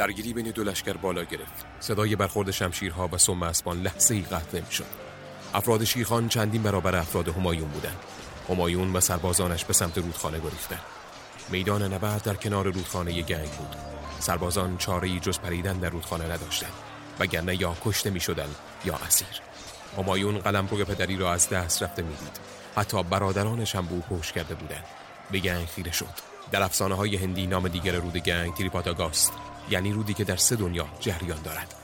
درگیری بین دو لشکر بالا گرفت. صدای برخورد شمشیرها و سم اسبان لحظه ای قطع نمی‌شد افراد شیرخان چندین برابر افراد همایون بودند. همایون و سربازانش به سمت رودخانه گریختند. میدان نبرد در کنار رودخانه گنگ بود. سربازان چاره جز پریدن در رودخانه نداشتند. وگرنه یا کشته می یا اسیر. همایون قلمرو پدری را از دست رفته می‌دید. حتی برادرانش هم به او کرده بودند. به گنگ خیره شد. در افسانه های هندی نام دیگر رود گنگ تریپاتاگاست یعنی رودی که در سه دنیا جریان دارد.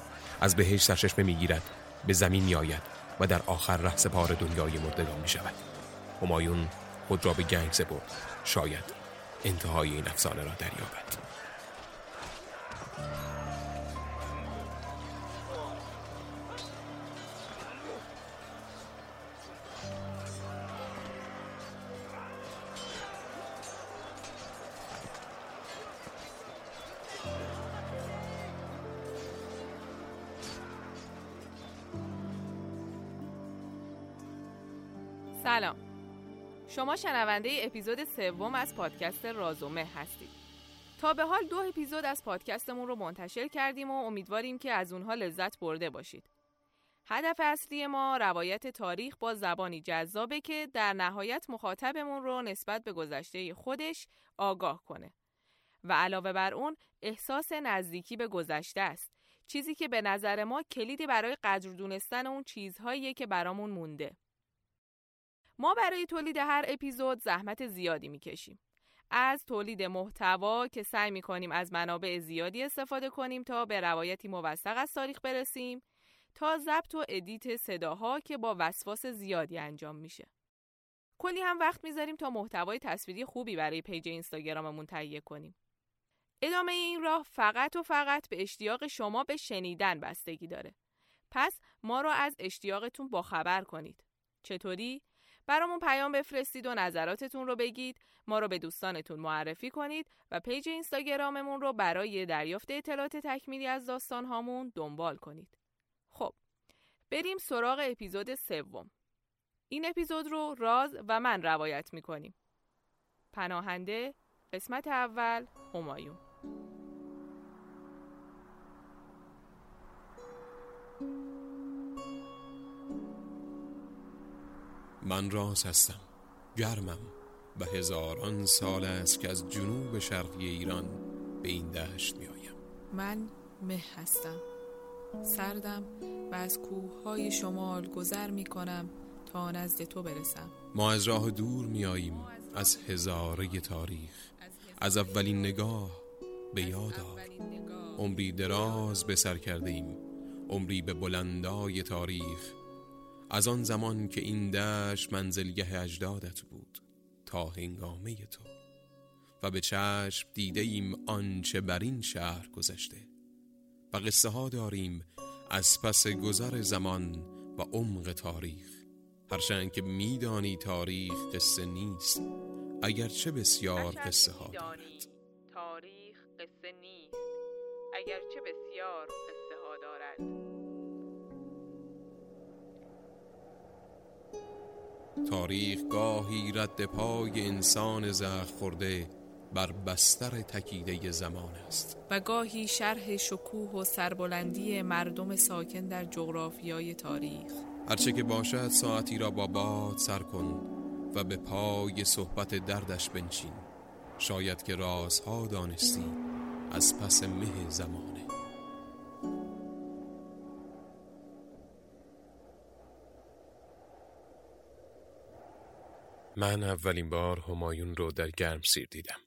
از بهش سرچشمه می‌گیرد به زمین میآید و در آخر ره سپار دنیای مردگان می شود همایون خود را به گنگ سپرد. شاید انتهای این افسانه را دریابد. سلام. شما شنونده اپیزود سوم از پادکست رازومه هستید. تا به حال دو اپیزود از پادکستمون رو منتشر کردیم و امیدواریم که از اونها لذت برده باشید. هدف اصلی ما روایت تاریخ با زبانی جذابه که در نهایت مخاطبمون رو نسبت به گذشته خودش آگاه کنه. و علاوه بر اون احساس نزدیکی به گذشته است. چیزی که به نظر ما کلیدی برای قدر دونستن اون چیزهاییه که برامون مونده. ما برای تولید هر اپیزود زحمت زیادی می‌کشیم. از تولید محتوا که سعی می‌کنیم از منابع زیادی استفاده کنیم تا به روایتی موثق از تاریخ برسیم تا ضبط و edit صداها که با وسواس زیادی انجام میشه. کلی هم وقت می‌ذاریم تا محتوای تصویری خوبی برای page اینستاگراممون تهیه کنیم. ادامه این راه فقط و فقط به اشتیاق شما به شنیدن بستگی داره. پس ما رو از اشتیاقتون باخبر کنید. چطوری؟ برامون پیام بفرستید و نظراتتون رو بگید ما رو به دوستانتون معرفی کنید و پیج اینستاگراممون رو برای دریافت اطلاعات تکمیلی از داستان هامون دنبال کنید. خب بریم سراغ اپیزود سوم. این اپیزود رو راز و من روایت می‌کنیم. پناهنده قسمت اول همایون. من راز هستم گرمم و هزاران سال است که از جنوب شرقی ایران به این دشت می آیم. من مه هستم سردم و از کوه شمال گذر می کنم تا نزد تو برسم. ما از راه دور می آییم از هزاره تاریخ. از اولین نگاه به یاد عمری دراز به سر کرده ایم. عمری به بلندای تاریخ. از آن زمان که این دشت منزلگه اجدادت بود تا هنگامه تو. و به چشم دیده ایم آنچه بر این شهر گذشته. و قصه ها داریم از پس گذر زمان و عمق تاریخ. هرچند که میدانی تاریخ قصه نیست اگرچه بسیار قصه ها دارد. تاریخ قصه نیست اگرچه بسیار قصه ها دارد. تاریخ گاهی رد پای انسان زخ خورده بر بستر تکیده زمان است. و گاهی شرح شکوه و سربلندی مردم ساکن در جغرافیای تاریخ. هرچه که باشد ساعتی را با باد سر کن و به پای صحبت دردش بنشین. شاید که رازها دانستی از پس مه زمان من اولین بار همایون رو در گرم سیر دیدم.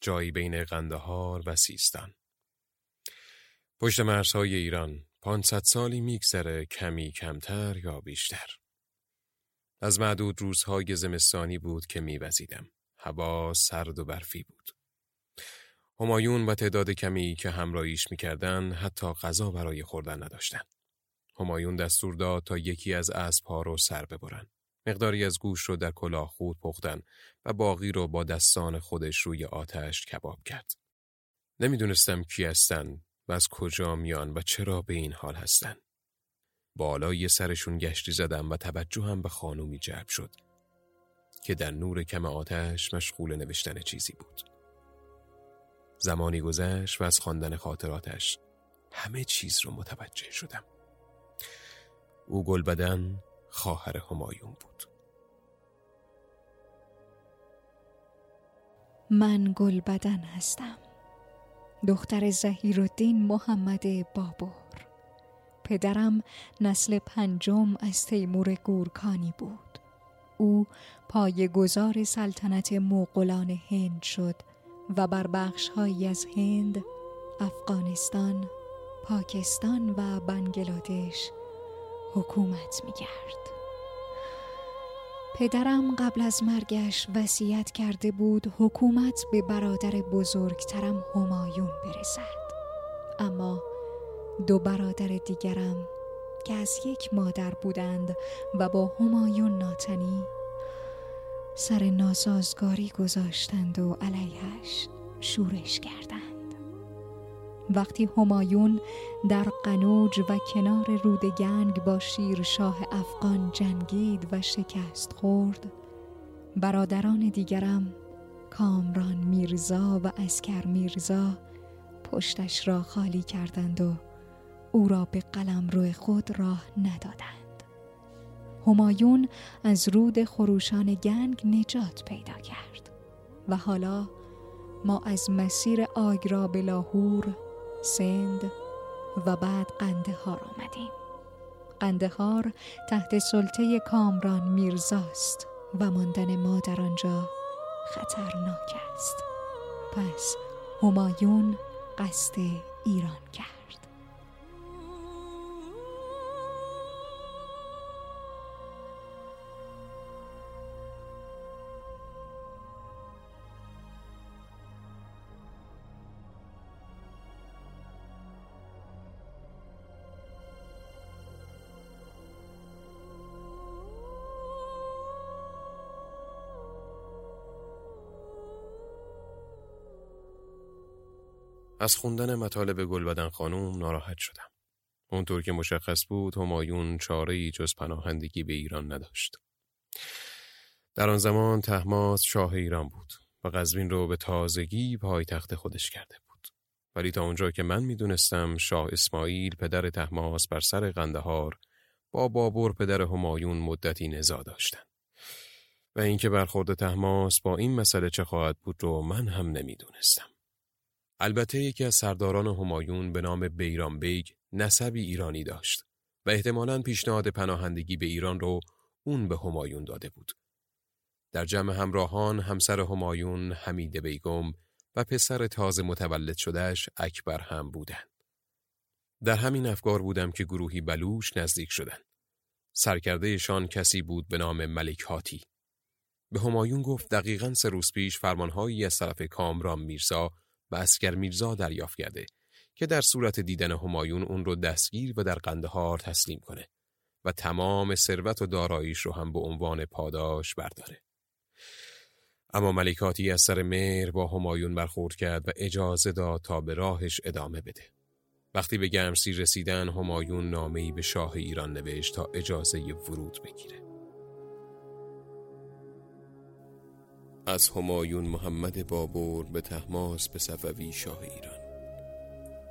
جایی بین قندهار و سیستان. پشت مرزهای ایران پانصد سالی میگذره کمی کمتر یا بیشتر. از معدود روزهای زمستانی بود که میوزیدم. هوا سرد و برفی بود. همایون و تعداد کمی که همراهیش می‌کردن حتی غذا برای خوردن نداشتن. همایون دستور داد تا یکی از اسبها رو سر ببرن. مقداری از گوش رو در کلاه خود پختن و باقی رو با دستان خودش روی آتش کباب کرد. نمی‌دونستم کی هستن و از کجا میان و چرا به این حال هستن. بالای سرشون گشتی زدم و توجه هم به خانومی جلب شد که در نور کم آتش مشغول نوشتن چیزی بود. زمانی گذشت و از خواندن خاطراتش همه چیز رو متوجه شدم او گلبدن خواهر همایون بود. من گلبدن هستم. دختر زهیرالدین محمد بابور پدرم نسل پنجم از تیمور گورکانی بود. او پای گذار سلطنت موقلان هند شد و بر بخشهایی از هند، افغانستان، پاکستان و بنگلادش حکومت می کرد. پدرم قبل از مرگش وصیت کرده بود حکومت به برادر بزرگترم همایون برسد اما دو برادر دیگرم که از یک مادر بودند و با همایون ناتنی سر ناسازگاری گذاشتند و علیهش شورش کردند وقتی همایون در قنوج و کنار رود گنگ با شیر شاه افغان جنگید و شکست خورد برادران دیگرم کامران میرزا و اسکر میرزا پشتش را خالی کردند و او را به قلم روی خود راه ندادند. همایون از رود خروشان گنگ نجات پیدا کرد و حالا ما از مسیر آگرا به لاهور سند و بعد قندهار آمدیم. قندهار تحت سلطه کامران میرزاست و ماندن ما در آنجا خطرناک است. پس همایون قصد ایران کرد. از خوندن مطالب گلبدن خانوم ناراحت شدم. اونطور که مشخص بود همایون چاره ای جز پناهندگی به ایران نداشت. در آن زمان تحماس شاه ایران بود و قزوین رو به تازگی پایتخت خودش کرده بود. ولی تا اونجا که من می‌دونستم شاه اسماعیل پدر تحماس بر سر قندهار با بابور پدر همایون مدتی نزا داشتن. و اینکه برخورد تحماس با این مسئله چه خواهد بود رو من هم نمی‌دونستم. البته یکی از سرداران همایون به نام بیرام بیگ نسبی ایرانی داشت و احتمالاً پیشنهاد پناهندگی به ایران رو اون به همایون داده بود. در جمع همراهان همسر همایون حمیده بیگم و پسر تازه متولد شده‌ش اکبر هم بودند. در همین افکار بودم که گروهی بلوچ نزدیک شدند. سرکردهشان کسی بود به نام ملک هاتی. به همایون گفت دقیقا سه روز پیش فرمانهایی از طرف کامران میرزا و اسکر میرزا دریافت کرده که در صورت دیدن همایون اون رو دستگیر و در قندهار تسلیم کنه و تمام ثروت و داراییش رو هم به عنوان پاداش برداره. اما ملکاتی از سر مهر با همایون برخورد کرد و اجازه داد تا به راهش ادامه بده. وقتی به گرمسی رسیدن همایون نامه‌ای به شاه ایران نوشت تا اجازه ورود بگیره. از همایون محمد بابور به تحماس به صفوی شاه ایران.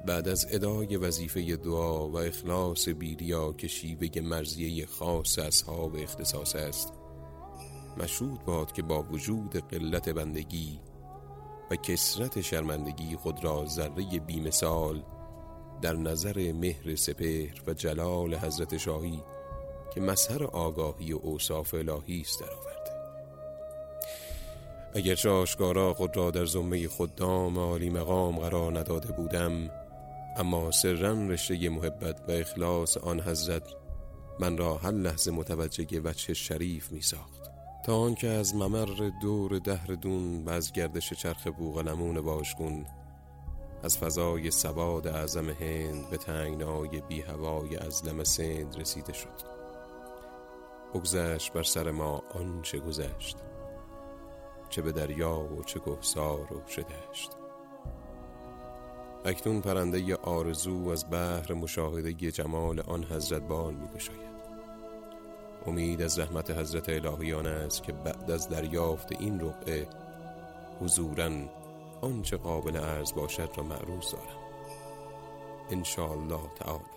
بعد از ادای وظیفه دعا و اخلاص بیریا که شیوه مرزیه خاص اصحاب اختصاص است مشروط باد که با وجود قلت بندگی و کسرت شرمندگی خود را ذره بیمثال در نظر مهر سپهر و جلال حضرت شاهی که مظهر آگاهی و اوصاف الهی است اگرچه آشکارا خود را در زمه خدام عالی مقام قرار نداده بودم اما سرا رشته محبت و اخلاص آن حضرت من را هر لحظه متوجه وجه شریف می ساخت تا آنکه از ممر دور دهر دون و از گردش چرخ بوغلمون باشگون از فضای سواد اعظم هند به تنگنای بی هوای ازلم سند رسیده شد. بگذشت بر سر ما آنچه گذشت. چه به دریا و چه گهسار و چه دشت. اکنون پرنده آرزو از بحر مشاهده جمال آن حضرت بال می گشاید. امید از رحمت حضرت الهیان است که بعد از دریافت این رقعه حضورا آنچه قابل عرض باشد را معروض دارم. الله تعالی.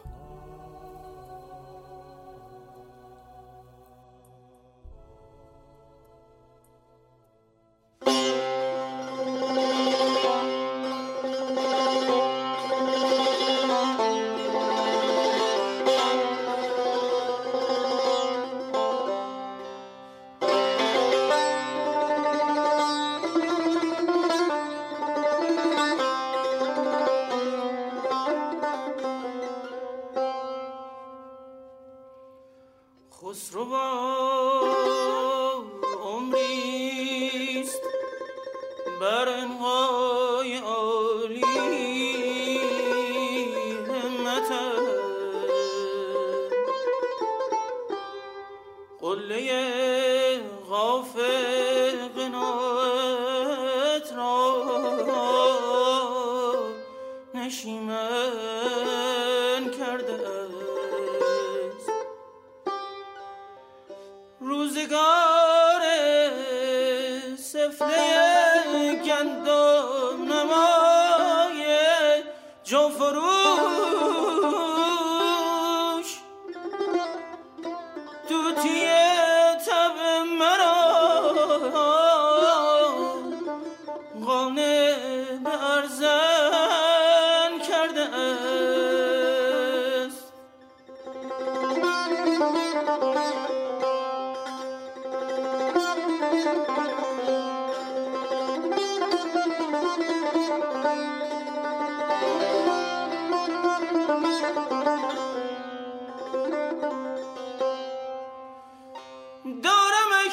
But in was.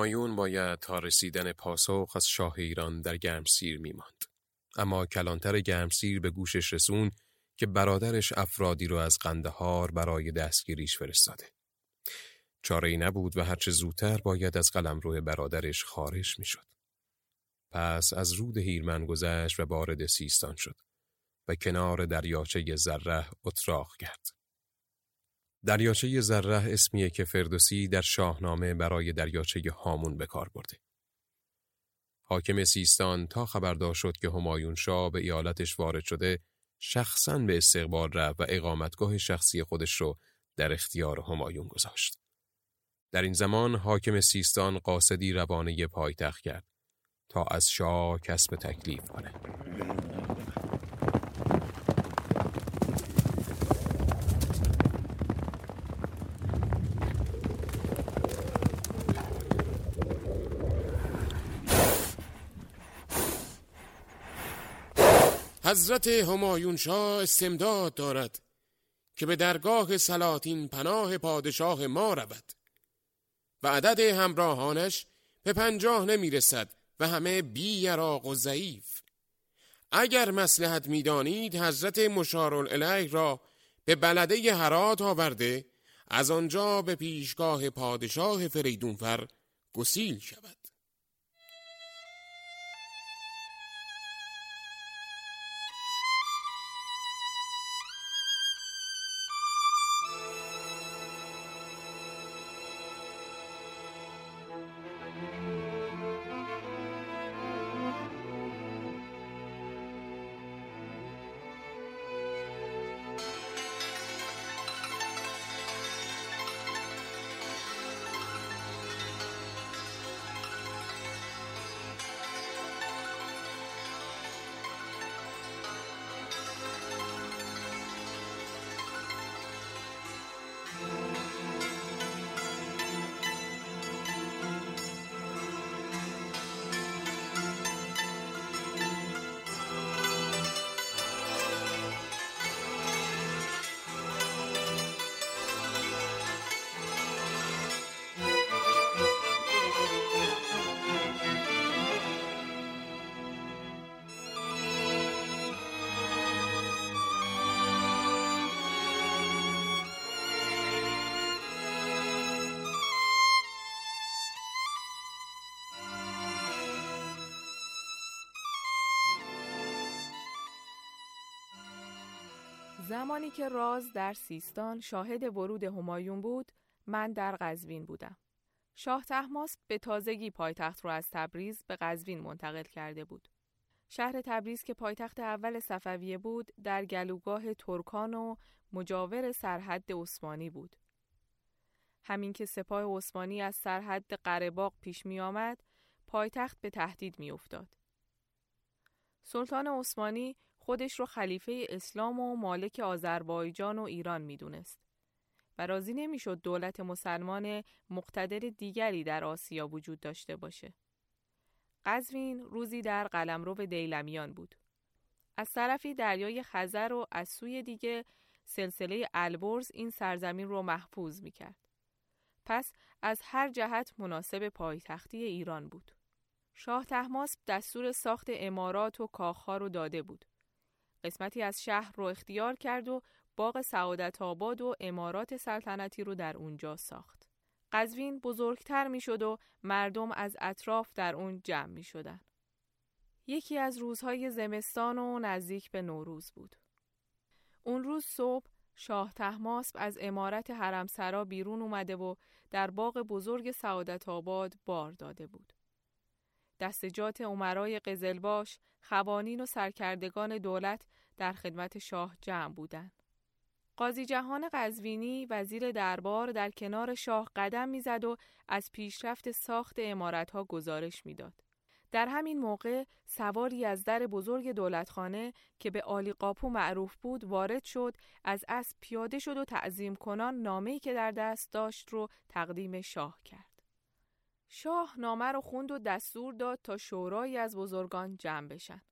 همایون باید تا رسیدن پاسخ از شاه ایران در گرمسیر میماند. اما کلانتر گرمسیر به گوشش رسون که برادرش افرادی رو از قندهار برای دستگیریش فرستاده. چاره ای نبود و هرچه زودتر باید از قلمرو برادرش خارج می‌شد. پس از رود هیرمن گذشت و وارد سیستان شد و کنار دریاچه زره اتراق کرد. دریاچه زره اسمیه که فردوسی در شاهنامه برای دریاچه هامون به کار برده. حاکم سیستان تا خبردار شد که همایون شاه به ایالتش وارد شده شخصا به استقبال رفت و اقامتگاه شخصی خودش رو در اختیار همایون گذاشت. در این زمان حاکم سیستان قاصدی روانه پایتخت کرد تا از شاه کسب تکلیف کنه. حضرت همایون شاه استمداد دارد که به درگاه سلاطین پناه پادشاه ما رود و عدد همراهانش به پنجاه نمی رسد و همه بی یراق و ضعیف. اگر مسلحت می‌دانید حضرت مشارالعلیه را به بلده هرات آورده از آنجا به پیشگاه پادشاه فریدونفر گسیل شود. زمانی که راز در سیستان شاهد ورود همایون بود، من در قزوین بودم. شاه تحماس به تازگی پایتخت را از تبریز به قزوین منتقل کرده بود. شهر تبریز که پایتخت اول صفویه بود، در گلوگاه ترکان و مجاور سرحد عثمانی بود. همین که سپاه عثمانی از سرحد قره‌باغ پیش می آمد، پایتخت به تهدید می افتاد. سلطان عثمانی خودش رو خلیفه اسلام و مالک آذربایجان و ایران می دونست. و راضی نمی‌شد دولت مسلمان مقتدر دیگری در آسیا وجود داشته باشه. قزوین روزی در قلمرو دیلمیان بود. از طرفی دریای خزر و از سوی دیگه سلسله البرز این سرزمین رو محفوظ می کرد. پس از هر جهت مناسب پایتختی ایران بود. شاه تحماس دستور ساخت امارات و کاخها رو داده بود. قسمتی از شهر رو اختیار کرد و باغ سعادت آباد و امارات سلطنتی رو در اونجا ساخت. قزوین بزرگتر می شد و مردم از اطراف در اون جمع می شدن. یکی از روزهای زمستان و نزدیک به نوروز بود. اون روز صبح شاه تحماسب از امارت حرمسرا بیرون اومده و در باغ بزرگ سعادت آباد بار داده بود. دستجات عمرای قزلباش، خوانین و سرکردگان دولت در خدمت شاه جمع بودند. قاضی جهان قزوینی وزیر دربار در کنار شاه قدم می‌زد و از پیشرفت ساخت امارتها گزارش می‌داد. در همین موقع سواری از در بزرگ دولتخانه که به آلی قاپو معروف بود وارد شد از اسب پیاده شد و تعظیم کنان نامه‌ای که در دست داشت رو تقدیم شاه کرد. شاه نامه رو خوند و دستور داد تا شورایی از بزرگان جمع بشن.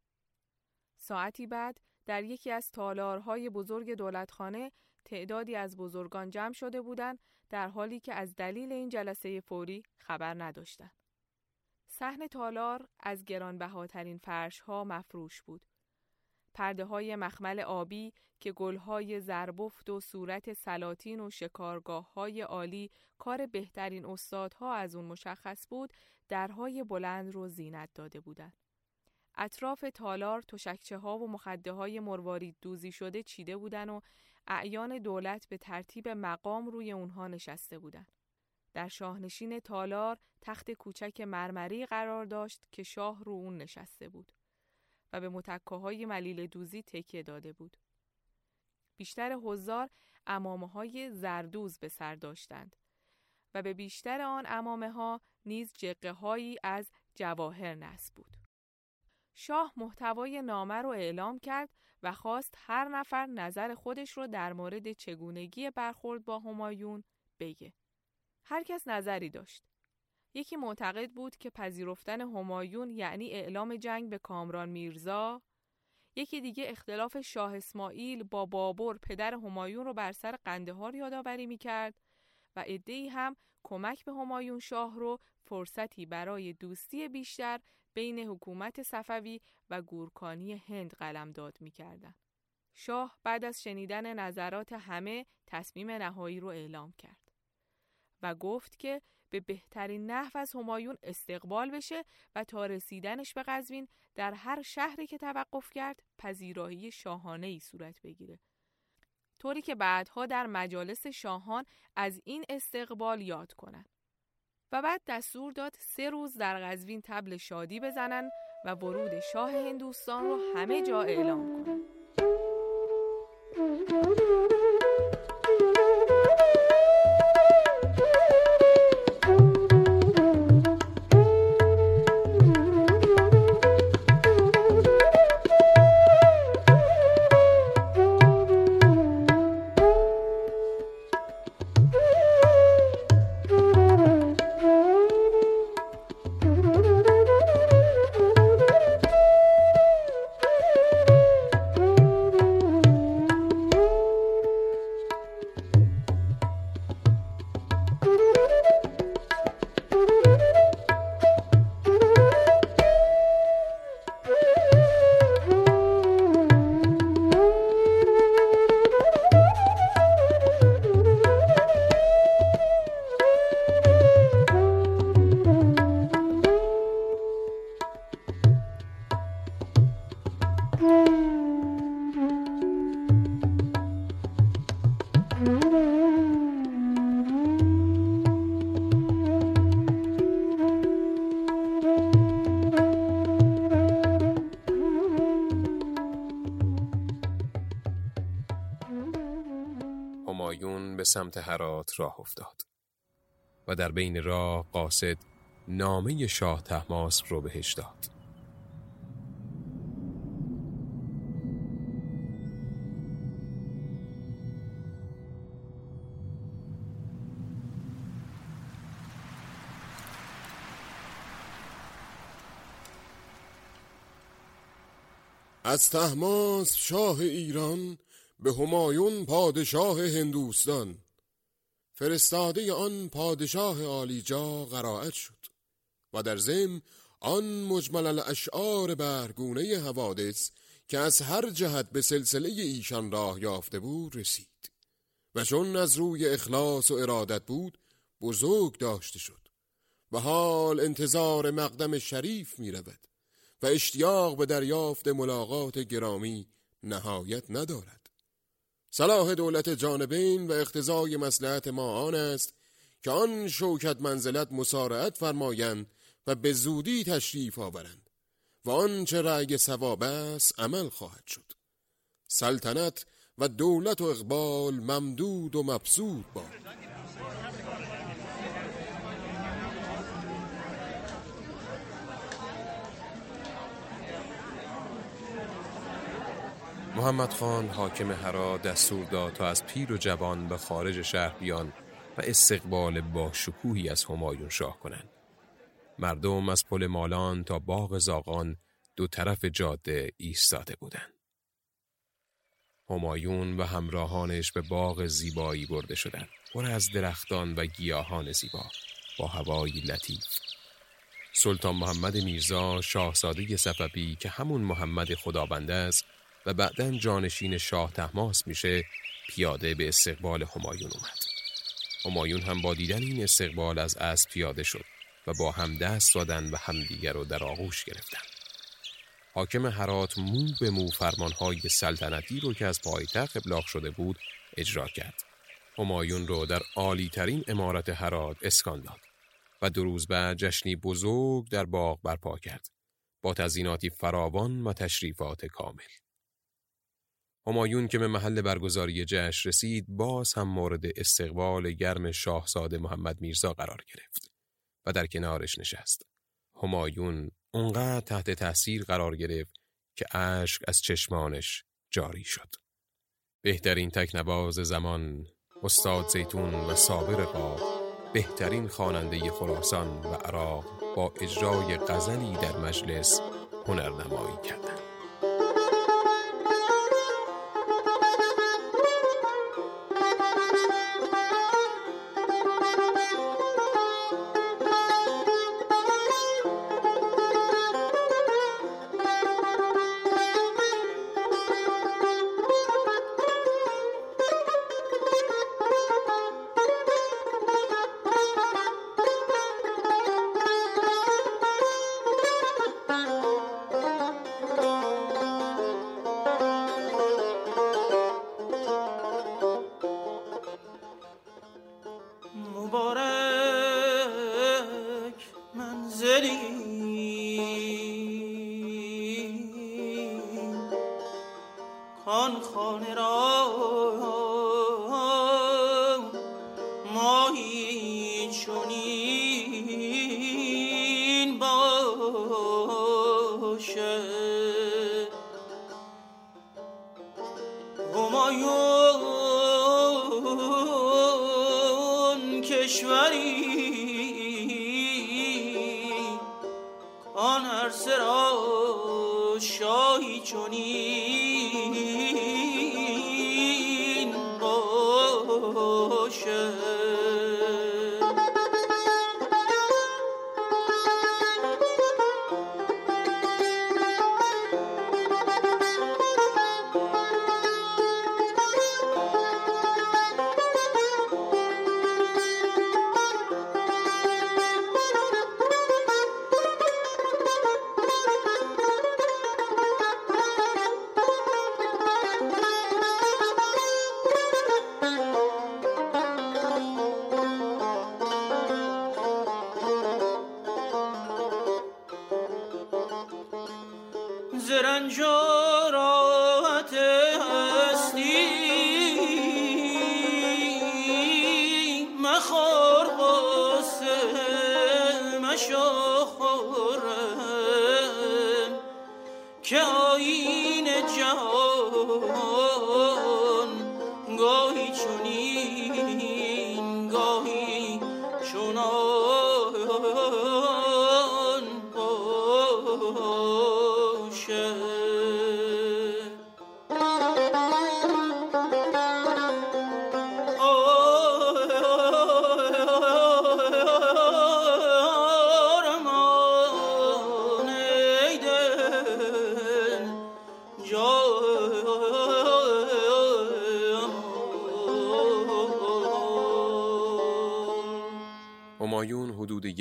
ساعتی بعد در یکی از تالارهای بزرگ دولتخانه تعدادی از بزرگان جمع شده بودند در حالی که از دلیل این جلسه فوری خبر نداشتند. صحن تالار از گرانبهاترین فرشها مفروش بود. پرده های مخمل آبی که گلهای زربفت و صورت سلاطین و شکارگاه های عالی کار بهترین استادها از اون مشخص بود درهای بلند رو زینت داده بودند. اطراف تالار تشکچه ها و مخده های مروارید دوزی شده چیده بودن و اعیان دولت به ترتیب مقام روی اونها نشسته بودند. در شاهنشین تالار تخت کوچک مرمری قرار داشت که شاه رو اون نشسته بود و به متکه های ملیل دوزی تکیه داده بود. بیشتر حضار امامه های زردوز به سر داشتند و به بیشتر آن امامه ها نیز جقه هایی از جواهر نصب بود. شاه محتوای نامه رو اعلام کرد و خواست هر نفر نظر خودش رو در مورد چگونگی برخورد با همایون بگه. هر کس نظری داشت. یکی معتقد بود که پذیرفتن همایون یعنی اعلام جنگ به کامران میرزا، یکی دیگه اختلاف شاه اسماعیل با بابر پدر همایون رو بر سر قندهار یادآوری می‌کرد و عدهای هم کمک به همایون شاه رو فرصتی برای دوستی بیشتر بین حکومت صفوی و گورکانی هند قلمداد می‌کردند. شاه بعد از شنیدن نظرات همه تصمیم نهایی رو اعلام کرد. و گفت که به بهترین نحو از همایون استقبال بشه و تا رسیدنش به قزوین در هر شهری که توقف کرد پذیرایی شاهانه ای صورت بگیره. طوری که بعدها در مجالس شاهان از این استقبال یاد کنن. و بعد دستور داد سه روز در قزوین تبل شادی بزنن و ورود شاه هندوستان رو همه جا اعلام کنن. همایون به سمت هرات راه افتاد و در بین راه قاصد نامه شاه تحماسب رو بهش داد. از تحماس شاه ایران به همایون پادشاه هندوستان. فرستاده آن پادشاه عالیجا قرائت شد و در زم آن مجمل الاشعار برگونه حوادث که از هر جهت به سلسله ایشان راه یافته بود رسید و چون از روی اخلاص و ارادت بود بزرگ داشته شد و حال انتظار مقدم شریف می رود و اشتیاق به دریافت ملاقات گرامی نهایت ندارد. صلاح دولت جانبین و اختزای مسلحت ما آن است که آن شوکت منزلت مسارعت فرمایند و به زودی تشریف آورند و آنچه رأی ثواب است عمل خواهد شد. سلطنت و دولت و اقبال ممدود و مبسود باد. محمد خان حاکم هرا دستور داد تا از پیر و جوان به خارج شهر بیان و استقبال با شکوهی از همایون شاه کنند. مردم از پل مالان تا باغ زاغان دو طرف جاده ایستاده بودند. همایون و همراهانش به باغ زیبایی برده شدند. پر از درختان و گیاهان زیبا با هوایی لطیف. سلطان محمد میرزا شاهزاده صفوی که همون محمد خدابنده است و بعدا جانشین شاه تحماس میشه پیاده به استقبال همایون اومد. همایون هم با دیدن این استقبال از اسب پیاده شد و با هم دست دادن و همدیگر رو در آغوش گرفتن. حاکم هرات مو به مو فرمانهای سلطنتی رو که از پایتخت ابلاغ شده بود اجرا کرد. همایون رو در عالی ترین امارت هرات اسکان داد و دو روز بعد جشنی بزرگ در باغ برپا کرد با تزیناتی فراوان و تشریفات کامل. همایون که به محل برگزاری جشن رسید باز هم مورد استقبال گرم شاهزاده محمد میرزا قرار گرفت و در کنارش نشست. همایون اونقدر تحت تاثیر قرار گرفت که اشک از چشمانش جاری شد. بهترین تکنواز زمان استاد زیتون و صابر قاب بهترین خواننده خراسان و عراق با اجرای غزلی در مجلس هنرنمایی کردند.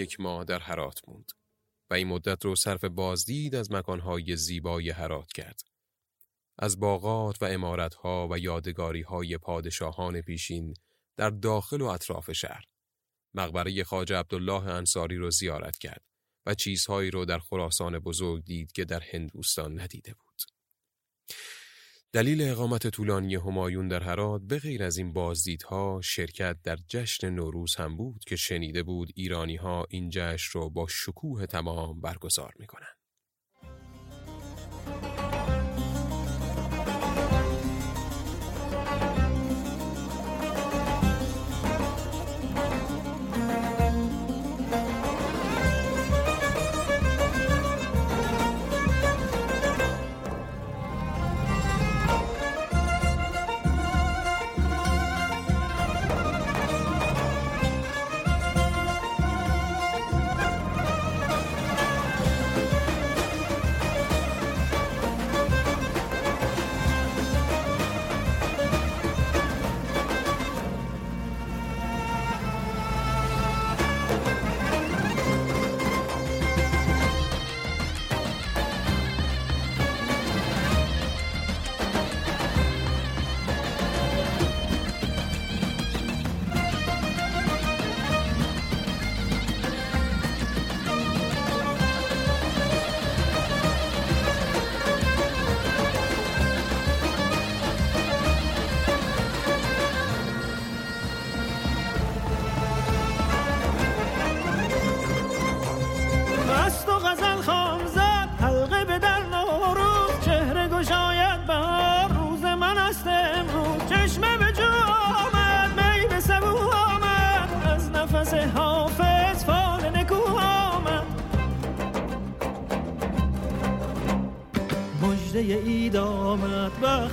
یک ماه در هرات موند و این مدت رو صرف بازدید از مکانهای زیبای هرات کرد. از باغات و امارتها و یادگاریهای پادشاهان پیشین در داخل و اطراف شهر. مقبره خواجه عبدالله انصاری رو زیارت کرد و چیزهایی رو در خراسان بزرگ دید که در هندوستان ندیده بود. دلیل اقامت طولانی همایون در هرات به غیر از این بازدیدها شرکت در جشن نوروز هم بود که شنیده بود ایرانی ها این جشن رو با شکوه تمام برگزار می کنند.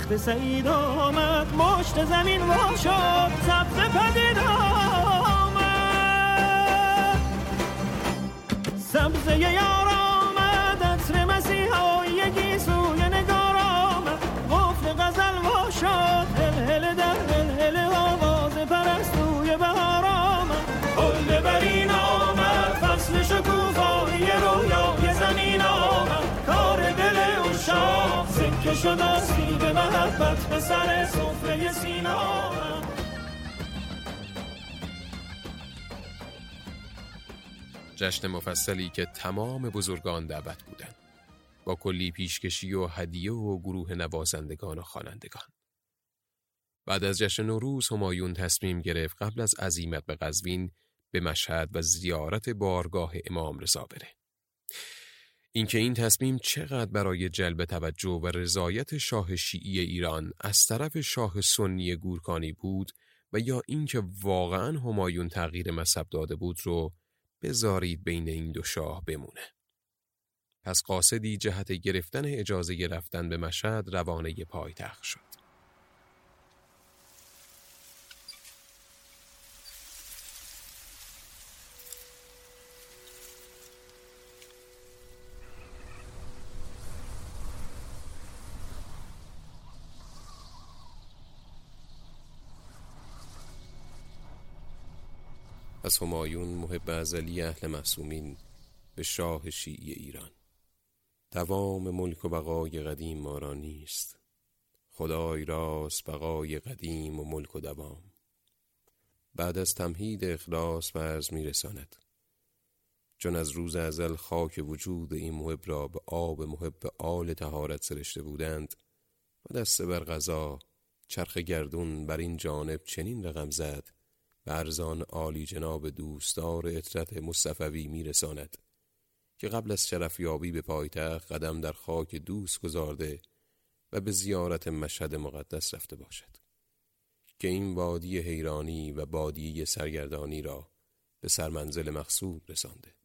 وقت سعید آمد مشت زمین وا شد سبز پدید به سر جشن مفصلی که تمام بزرگان دعوت بودند با کلی پیشکشی و هدیه و گروه نوازندگان و خوانندگان. بعد از جشن نوروز همایون تصمیم گرفت قبل از عزیمت به قزوین به مشهد و زیارت بارگاه امام رضا بره. اینکه این تصمیم چقدر برای جلب توجه و رضایت شاه شیعی ایران از طرف شاه سنی گورکانی بود و یا اینکه واقعا همایون تغییر مذهب داده بود رو بذارید بین این دو شاه بمونه. پس قاصدی جهت گرفتن اجازه رفتن به مشهد روانه پایتخت شد. از همایون محب ازلی اهل محسومین به شاه شیعی ایران. دوام ملک و بقای قدیم ما را نیست. خدای راست بقای قدیم و ملک و دوام. بعد از تمهید اخلاص و از میرساند. چون از روز ازل خاک وجود این محب را به آب محب آل تهارت سرشته بودند و دست بر غذا چرخ گردون بر این جانب چنین رقم زد برزان عالی جناب دوستدار اطرت مصطفوی میرساند که قبل از شرفیابی به پایتخت قدم در خاک دوست گذارده و به زیارت مشهد مقدس رفته باشد. که این وادی حیرانی و بادی سرگردانی را به سرمنزل مقصود رسانده.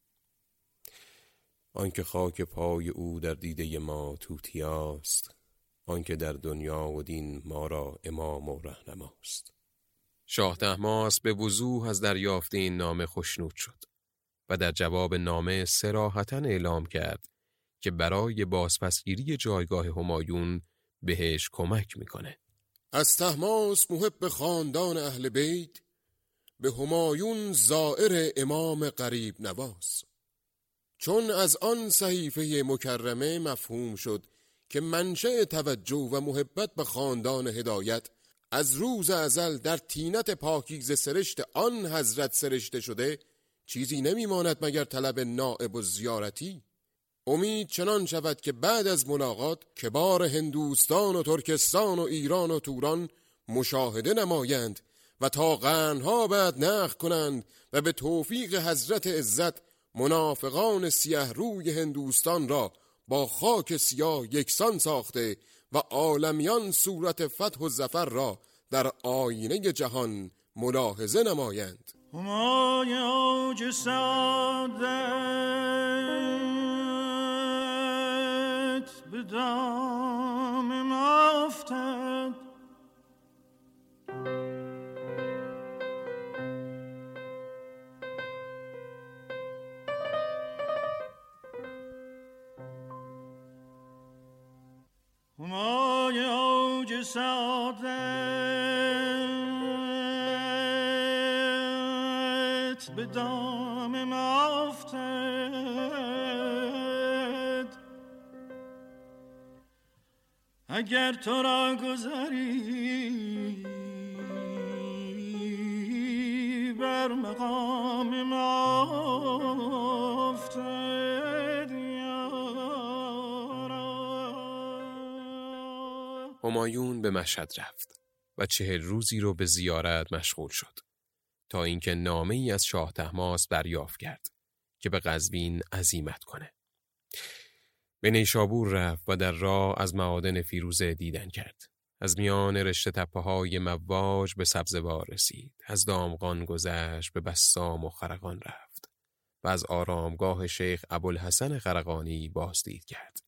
آنکه خاک پای او در دیده ما توتیاست آنکه در دنیا و دین ما را امام و رهنماست. شاه تحماس به وضوح از دریافت این نامه خوشنود شد و در جواب نامه سراحتا اعلام کرد که برای بازپسگیری جایگاه همایون بهش کمک می‌کنه. از تحماس محب خاندان اهل بیت به همایون زائر امام قریب نواز چون از آن صحیفه مکرمه مفهوم شد که منشأ توجه و محبت به خاندان هدایت از روز ازل در تینت پاکیز سرشت آن حضرت سرشته شده چیزی نمیماند مگر طلب نائب و زیارتی؟ امید چنان شود که بعد از ملاقات کبار هندوستان و ترکستان و ایران و توران مشاهده نمایند و تا قرنها بعد نخ کنند و به توفیق حضرت عزت منافقان سیه روی هندوستان را با خاک سیاه یکسان ساخته و عالمیان صورت فتح و زفر را در آینه جهان ملاحظه نمایند. همای به دام سعادت به دام مافتد اگر تو را گذری بر مقام مافتد یارا. همایون به مشهد رفت و چهل روزی رو به زیارت مشغول شد. تا اینکه نامه ای از شاه تحماس دریافت کرد که به قزوین عزیمت کنه. به نیشابور رفت و در راه از معادن فیروزه دیدن کرد. از میان رشته تپه های مواج به سبزوار رسید. از دامغان گذشت به بسام و خرقان رفت و از آرامگاه شیخ ابوالحسن خرقانی بازدید کرد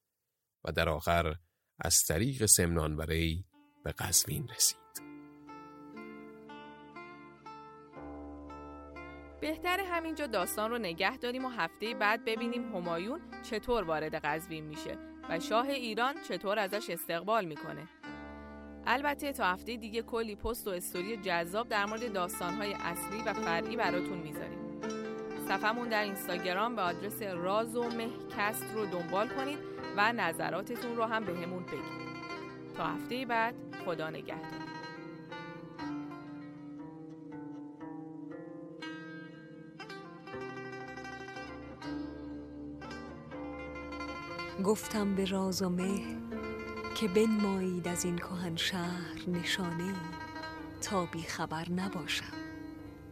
و در آخر از طریق سمنان و ری به قزوین رسید. بهتر همینجا داستان رو نگه داریم و هفته بعد ببینیم همایون چطور وارد قزوین میشه و شاه ایران چطور ازش استقبال می‌کنه. البته تا هفته دیگه کلی پست و استوری جذاب در مورد داستانهای اصلی و فرعی براتون می‌ذاریم. صفحمون در اینستاگرام به آدرس راز و مهکست رو دنبال کنید و نظراتتون رو هم به همون بگید. تا هفته بعد خدا نگهدار. گفتم به راز و مه که بنمایید از این کهن شهر نشانه تا بی خبر نباشم.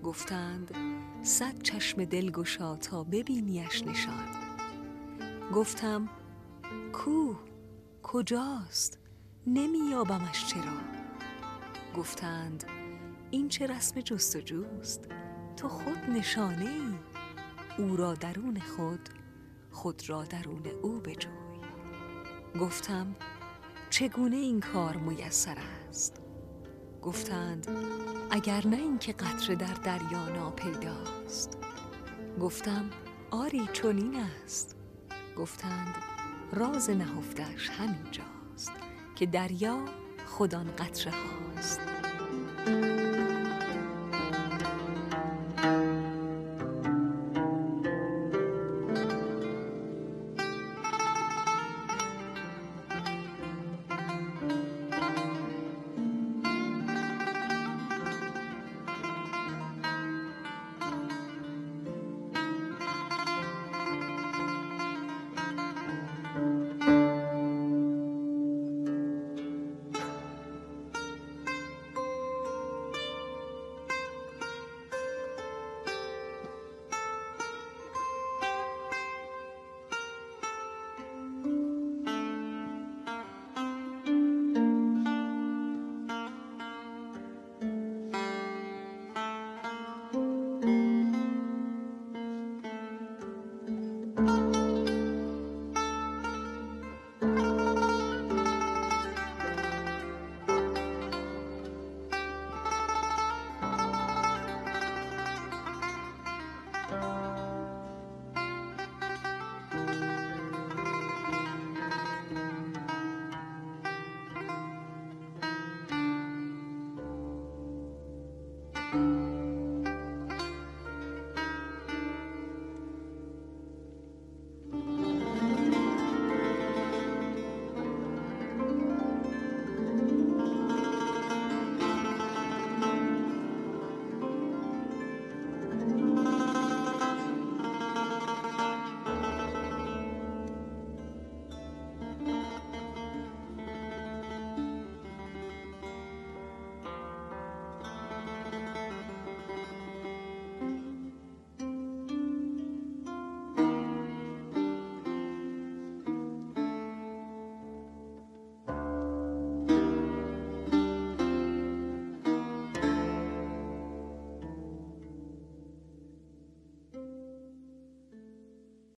گفتند صد چشم دل گشا تا ببینیش نشان. گفتم کو کجاست؟ نمیابمش چرا؟ گفتند این چه رسم جستجوست؟ تو خود نشانه ای او را درون خود خود را درون او بجوی. گفتم چگونه این کار میسر است؟ گفتند اگر نه اینکه قطره در دریا ناپیداست گفتم آری چنین است. گفتند راز نهفتش همینجاست که دریا خودان قطره هاست.